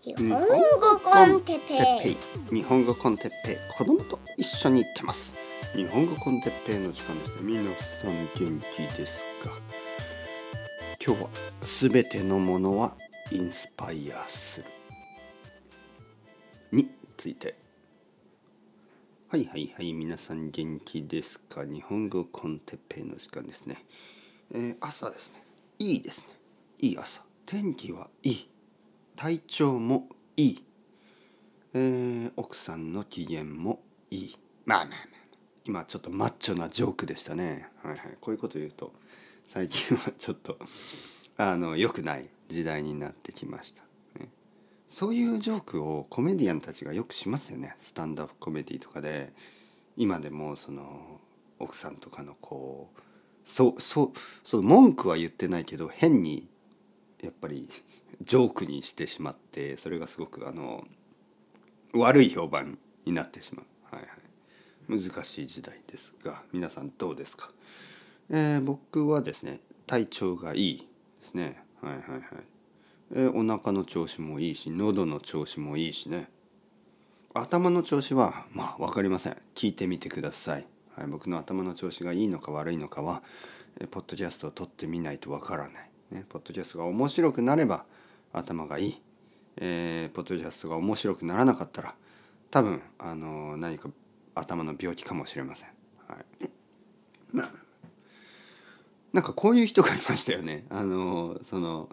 日本語コンテッペイ。日本語コンテッペイ。子供と一緒に行ってます。日本語コンテッペイの時間です。ね皆さん元気ですか？今日はすべてのものはインスパイアする。について。はいはいはい皆さん元気ですか？日本語コンテッペイの時間ですね、えー、朝ですね。いいですね。いい朝。天気はいい。体調もいい、えー、奥さんの機嫌もいい。まあまあまあ今ちょっとマッチョなジョークでしたね。はいはい。こういうこと言うと最近はちょっとあの良くない時代になってきました、ね、そういうジョークをコメディアンたちがよくしますよね。スタンダップコメディとかで。今でもその奥さんとかのこうそうそうその文句は言ってないけど変にやっぱりジョークにしてしまってそれがすごくあの悪い評判になってしまう、はいはい、難しい時代ですが皆さんどうですか、えー、僕はですね体調がいいですね。はいはいはい、えー、お腹の調子もいいし喉の調子もいいしね。頭の調子はまあ分かりません。聞いてみてください、はい、僕の頭の調子がいいのか悪いのかはポッドキャストを撮ってみないとわからない。ね、ポッドキャストが面白くなれば頭がいい、えー、ポッドキャストが面白くならなかったら多分あの何か頭の病気かもしれません。はい、なんかこういう人がいましたよね。あのその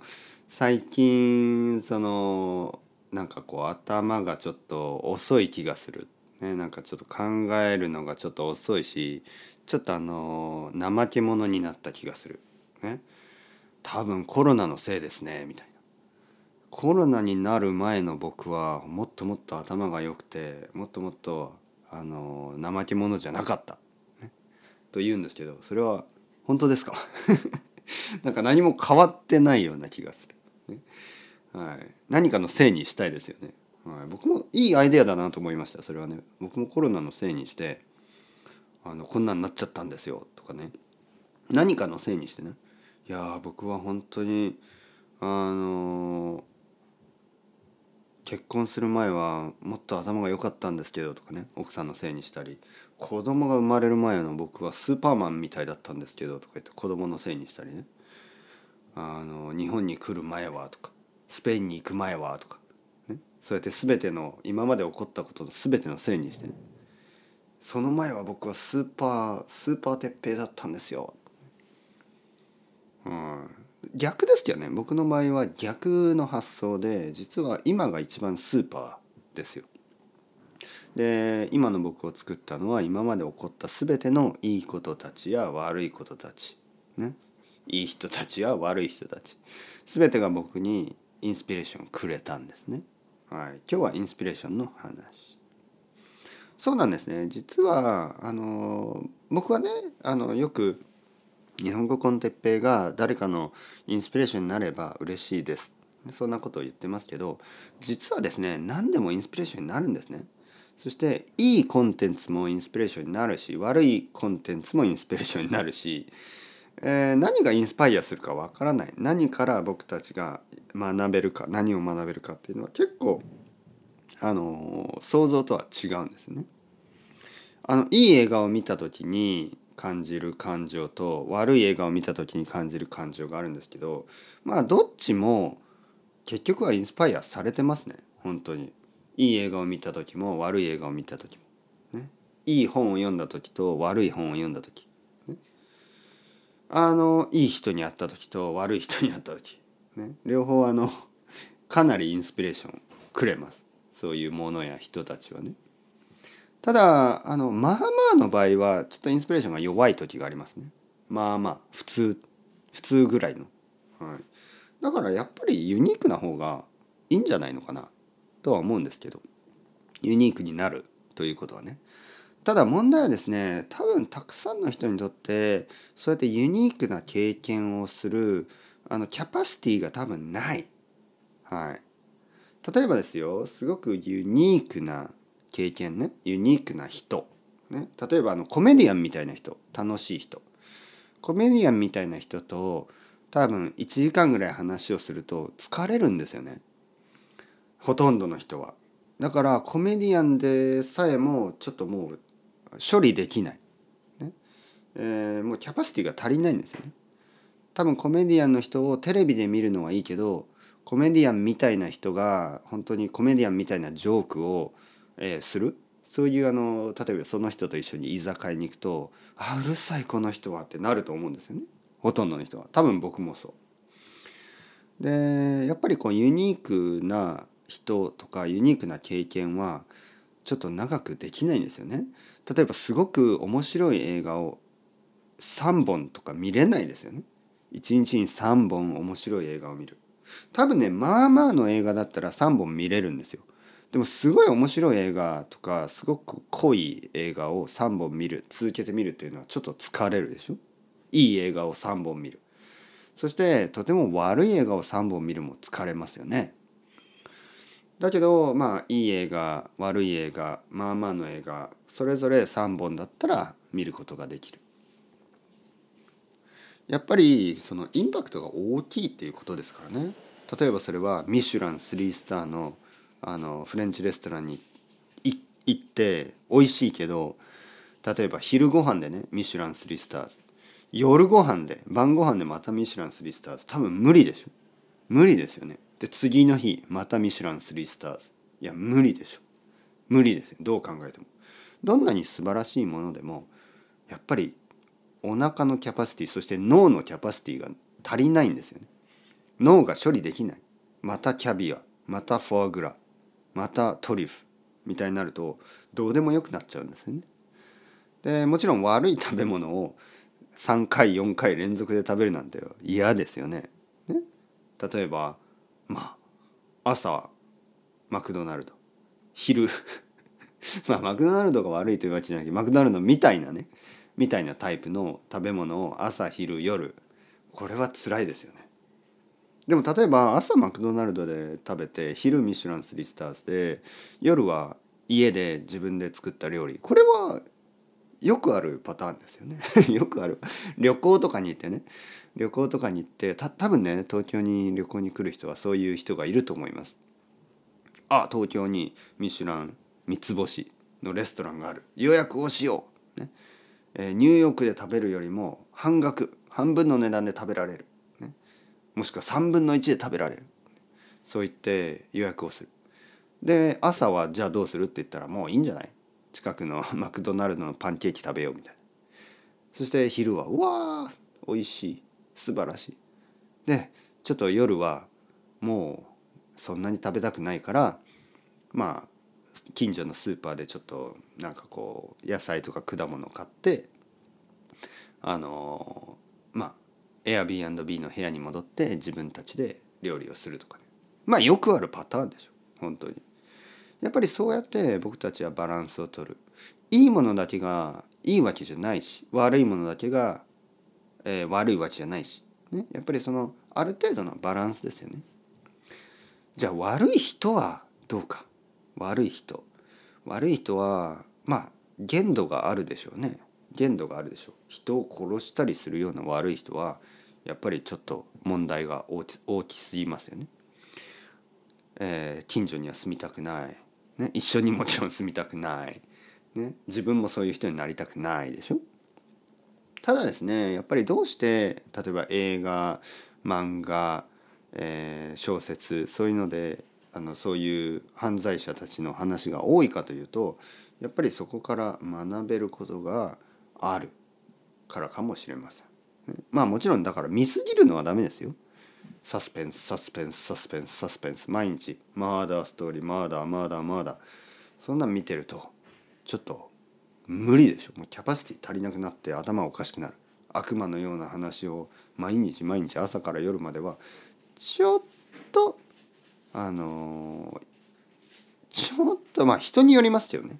最近そのなんかこう頭がちょっと遅い気がする、ね、なんかちょっと考えるのがちょっと遅いしちょっとあの怠け者になった気がする。ね、多分コロナのせいですねみたいなコロナになる前の僕はもっともっと頭が良くてもっともっとあの怠け者じゃなかった、ね、と言うんですけどそれは本当ですか？なんか何も変わってないような気がする、ね。はい、何かのせいにしたいですよね、はい、僕もいいアイデアだなと思いましたそれはね。僕もコロナのせいにしてあのこんなんなっちゃったんですよとかね。何かのせいにしてね。いや僕は本当にあの結婚する前はもっと頭が良かったんですけどとかね奥さんのせいにしたり子供が生まれる前の僕はスーパーマンみたいだったんですけどとか言って子供のせいにしたりね。あの日本に来る前はとかスペインに行く前はとか、ね、そうやって全ての今まで起こったことの全てのせいにしてね。その前は僕はスーパースーパー鉄平だったんですよ。うん、逆ですけどね僕の場合は逆の発想で実は今が一番スーパーですよ。で今の僕を作ったのは今まで起こった全てのいいことたちや悪いことたち、ね、いい人たちや悪い人たち全てが僕にインスピレーションをくれたんですね。はい、今日はインスピレーションの話。そうなんですね実はあの僕はねあのよく日本語コンテッペイが誰かのインスピレーションになれば嬉しいです。そんなことを言ってますけど実はですね何でもインスピレーションになるんですね。そしていいコンテンツもインスピレーションになるし悪いコンテンツもインスピレーションになるし、えー、何がインスパイアするかわからない。何から僕たちが学べるか何を学べるかっていうのは結構あの想像とは違うんですね。あのいい映画を見た時に感じる感情と悪い映画を見た時に感じる感情があるんですけどまあどっちも結局はインスパイアされてますね。本当に。いい映画を見た時も悪い映画を見た時も、ね、いい本を読んだ時と悪い本を読んだ時、ね、あのいい人に会った時と悪い人に会った時、ね、両方あのかなりインスピレーションくれます。そういうものや人たちはね。ただあのまあまあの場合はちょっとインスピレーションが弱い時がありますね。まあまあ普通普通ぐらいの、はい、だからやっぱりユニークな方がいいんじゃないのかなとは思うんですけど。ユニークになるということはね。ただ問題はですね多分たくさんの人にとってそうやってユニークな経験をするあのキャパシティが多分ない。はい、例えばですよすごくユニークな経験ねユニークな人、ね、例えばあのコメディアンみたいな人楽しい人コメディアンみたいな人と多分1時間ぐらい話をすると疲れるんですよね。ほとんどの人は。だからコメディアンでさえもちょっともう処理できない、ねえー、もうキャパシティが足りないんですよね。多分コメディアンの人をテレビで見るのはいいけどコメディアンみたいな人が本当にコメディアンみたいなジョークを、えー、する？そういうあの例えばその人と一緒に居酒屋に行くと「あうるさいこの人は」ってなると思うんですよね。ほとんどの人は。多分僕もそう。でやっぱりこうユニークな人とかユニークな経験はちょっと長くできないんですよね。例えばすごく面白い映画を3本とか見れないですよね。1日に3本面白い映画を見る。多分ねまあまあの映画だったら3本見れるんですよ。でもすごい面白い映画とかすごく濃い映画を3本見る続けて見るっていうのはちょっと疲れるでしょ？いい映画を3本見る。そしてとても悪い映画を3本見るも疲れますよね。だけどまあいい映画悪い映画まあまあの映画それぞれ3本だったら見ることができる。やっぱりそのインパクトが大きいっていうことですからね。例えばそれはミシュラン3スターのあのフレンチレストランに行って美味しいけど例えば昼ご飯でねミシュラン3スターズ。夜ご飯で晩ご飯でまたミシュラン3スターズ。多分無理でしょ。無理ですよね。で次の日またミシュラン3スターズ。いや無理でしょ。無理ですよ。どう考えても。どんなに素晴らしいものでもやっぱりお腹のキャパシティそして脳のキャパシティが足りないんですよね。脳が処理できない。またキャビアまたフォアグラ。またトリュフみたいになるとどうでもよくなっちゃうんですよね。でもちろん悪い食べ物を3回4回連続で食べるなんて嫌ですよね。ね。例えばまあ朝マクドナルド。昼 まあマクドナルドが悪いというわけじゃなくてマクドナルドみたいなねみたいなタイプの食べ物を朝昼夜。これは辛いですよね。でも例えば朝マクドナルドで食べて昼ミシュラン3スターズで夜は家で自分で作った料理。これはよくあるパターンですよね。よくある。旅行とかに行ってね。旅行とかに行ってた多分ね東京に旅行に来る人はそういう人がいると思います。あ東京にミシュラン三つ星のレストランがある。予約をしよう、ね、えー、ニューヨークで食べるよりも半額。半分の値段で食べられる、もしくは3分の1で食べられる。そう言って予約をする。で朝はじゃあどうするって言ったらもういいんじゃない？近くの マクドナルドのパンケーキ食べようみたいな。そして昼はうわー美味しい。素晴らしい。でちょっと夜はもうそんなに食べたくないからまあ近所のスーパーでちょっとなんかこう野菜とか果物買ってあの Airbnb の部屋に戻って自分たちで料理をするとかね。まあよくあるパターンでしょ。本当に。やっぱりそうやって僕たちはバランスをとる。いいものだけがいいわけじゃないし悪いものだけが、えー、悪いわけじゃないし、ね、やっぱりそのある程度のバランスですよね。じゃあ悪い人はどうか。悪い人。悪い人はまあ限度があるでしょうね。限度があるでしょう。人を殺したりするような悪い人はやっぱりちょっと問題が大きすぎますよね。えー、近所には住みたくない、ね、一緒にもちろん住みたくない、ね、自分もそういう人になりたくないでしょただですねやっぱりどうして例えば映画漫画、えー、小説そういうのであのそういう犯罪者たちの話が多いかというとやっぱりそこから学べることがあるからかもしれません。まあもちろんだから見すぎるのはダメですよ。サスペンスサスペンスサスペンスサスペンス毎日マーダーストーリーマーダーマーダーマーダーそんなん見てるとちょっと無理でしょもうキャパシティ足りなくなって頭おかしくなる悪魔のような話を毎日毎日朝から夜まではちょっとあのちょっとまあ人によりますよね。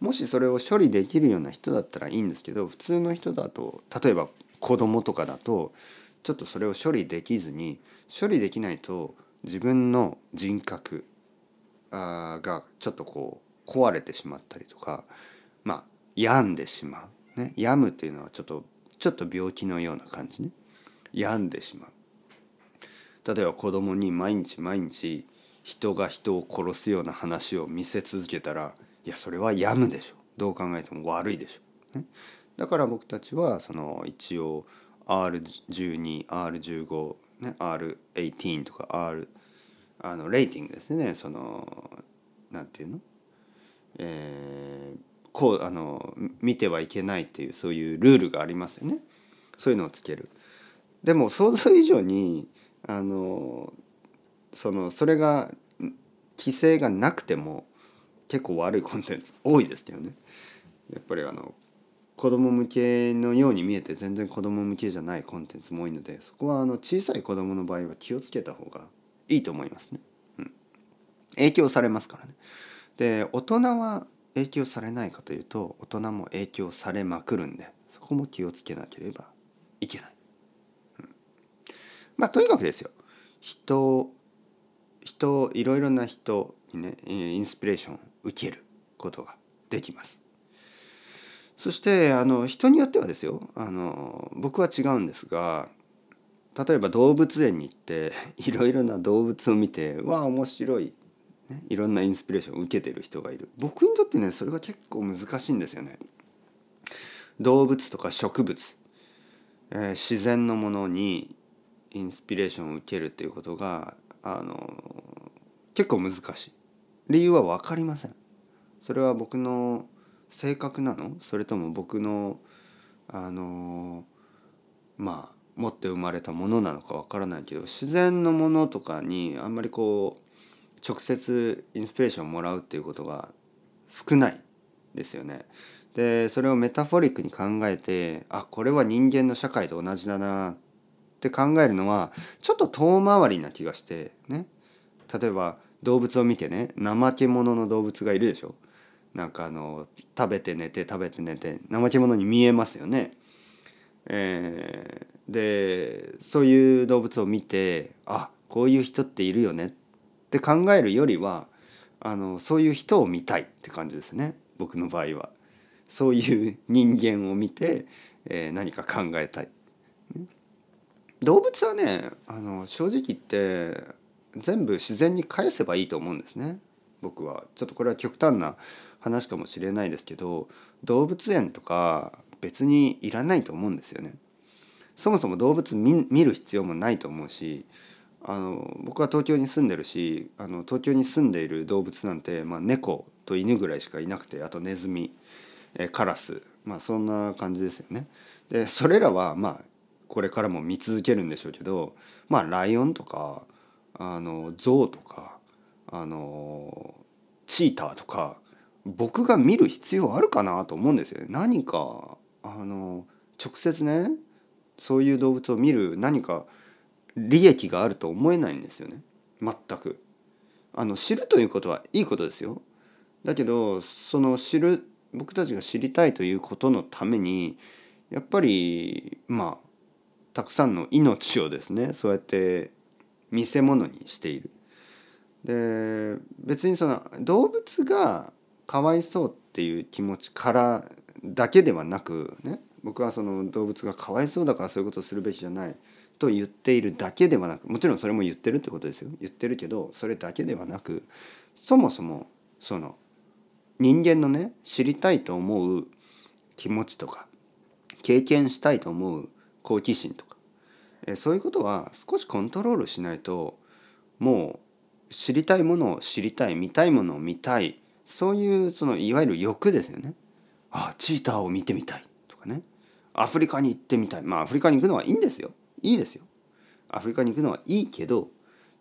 もしそれを処理できるような人だったらいいんですけど普通の人だと例えば子供とかだとちょっとそれを処理できずに処理できないと自分の人格がちょっとこう壊れてしまったりとかまあ病んでしまう、ね、病むっていうのはちょっとちょっと病気のような感じね。病んでしまう。例えば子供に毎日毎日人が人を殺すような話を見せ続けたらいやそれは病むでしょ。どう考えても悪いでしょ。ね、だから僕たちはその一応 R12R15 ね R18 とか R あのレーティングですね。そのなんていうの？えー、こうあの見てはいけないっていうそういうルールがありますよね。そういうのをつける。でも想像以上にあのそのそれが規制がなくても結構悪いコンテンツ多いですけどね。やっぱりあの子供向けのように見えて全然子供向けじゃないコンテンツも多いのでそこはあの小さい子供の場合は気をつけた方がいいと思いますね。うん、影響されますからね。で大人は影響されないかというと大人も影響されまくるんでそこも気をつけなければいけない。うん、まあとにかくですよ人人いろいろな人にねインスピレーションを受けることができます。そしてあの人によってはですよあの僕は違うんですが例えば動物園に行って いろいろな動物を見てわあ面白い、ね、いろんなインスピレーションを受けてる人がいる。僕にとってねそれが結構難しいんですよね。動物とか植物、えー、自然のものにインスピレーションを受けるっていうことがあの結構難しい。理由は分かりません。それは僕の性格なの？それとも僕のあのまあ持って生まれたものなのか分からないけど自然のものとかにあんまりこう直接インスピレーションをもらうっていうことが少ないですよね。でそれをメタフォリックに考えてあこれは人間の社会と同じだなって考えるのはちょっと遠回りな気がしてね。例えば動物を見てね怠け者の動物がいるでしょ。なんかあの食べて寝て食べて寝て怠け者に見えますよね。えー、でそういう動物を見てあこういう人っているよねって考えるよりはあのそういう人を見たいって感じですね僕の場合は。そういう人間を見て、えー、何か考えたい。動物はねあの正直言って全部自然に返せばいいと思うんですね僕はちょっとこれは極端な話かもしれないですけど動物園とか別にいらないと思うんですよねそもそも動物見る必要もないと思うしあの僕は東京に住んでるしあの東京に住んでいる動物なんて、まあ、猫と犬ぐらいしかいなくてあとネズミえカラスまあそんな感じですよね。でそれらはまあこれからも見続けるんでしょうけどまあライオンとかあのゾウとかあのチーターとか僕が見る必要あるかなと思うんですよね。何かあの直接ねそういう動物を見る何か利益があると思えないんですよね全く。あの知るということはいいことですよ。だけどその知る僕たちが知りたいということのためにやっぱりまあたくさんの命をですねそうやって見せ物にしている。で別にその動物がかわいそうっていう気持ちからだけではなくね僕はその動物がかわいそうだからそういうことをするべきじゃないと言っているだけではなくもちろんそれも言ってるってことですよ。言ってるけどそれだけではなくそもそもその人間のね知りたいと思う気持ちとか経験したいと思う好奇心とかえそういうことは少しコントロールしないともう知りたいものを知りたい見たいものを見たい。そういうそのいわゆる欲ですよね。あチーターを見てみたいとかね。アフリカに行ってみたい。まあアフリカに行くのはいいんですよ。いいですよ。アフリカに行くのはいいけど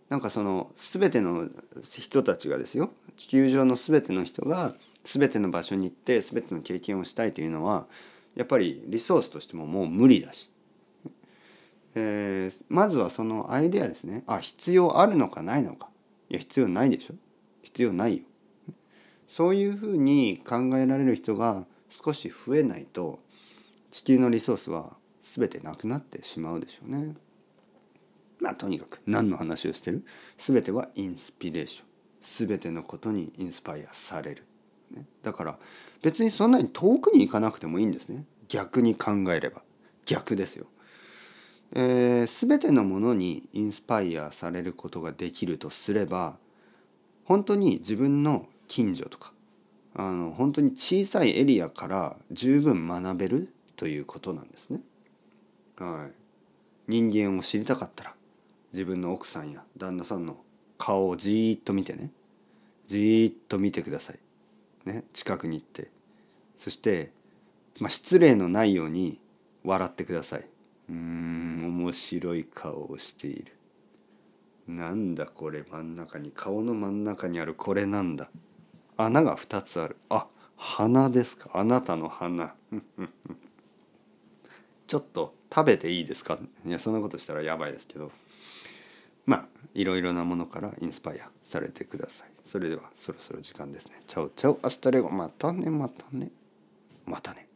なんかその全ての人たちがですよ。地球上の全ての人が全ての場所に行って全ての経験をしたいというのはやっぱりリソースとしてももう無理だし。えー、まずはそのアイデアですね。あ必要あるのかないのか。いや必要ないでしょ。必要ないよ。そういうふうに考えられる人が少し増えないと地球のリソースは全てなくなってしまうでしょうね。まあとにかく何の話をしてる？全てはインスピレーション。全てのことにインスパイアされる、ね、だから別にそんなに遠くに行かなくてもいいんですね。逆に考えれば。逆ですよ。えー、全てのものにインスパイアされることができるとすれば本当に自分の近所とかあの本当に小さいエリアから十分学べるということなんですね。はい、人間を知りたかったら自分の奥さんや旦那さんの顔をじーっと見てねじーっと見てください。ね、近くに行ってそして、まあ、失礼のないように笑ってください。うーん面白い顔をしている。なんだこれ真ん中に顔の真ん中にあるこれなんだ。穴が2つある。あ鼻ですか。あなたの鼻。ちょっと食べていいですか？いやそんなことしたらやばいですけど。まあいろいろなものからインスパイアされてください。それではそろそろ時間ですね。チャオチャオ。 hasta luego。またねまたね。またね。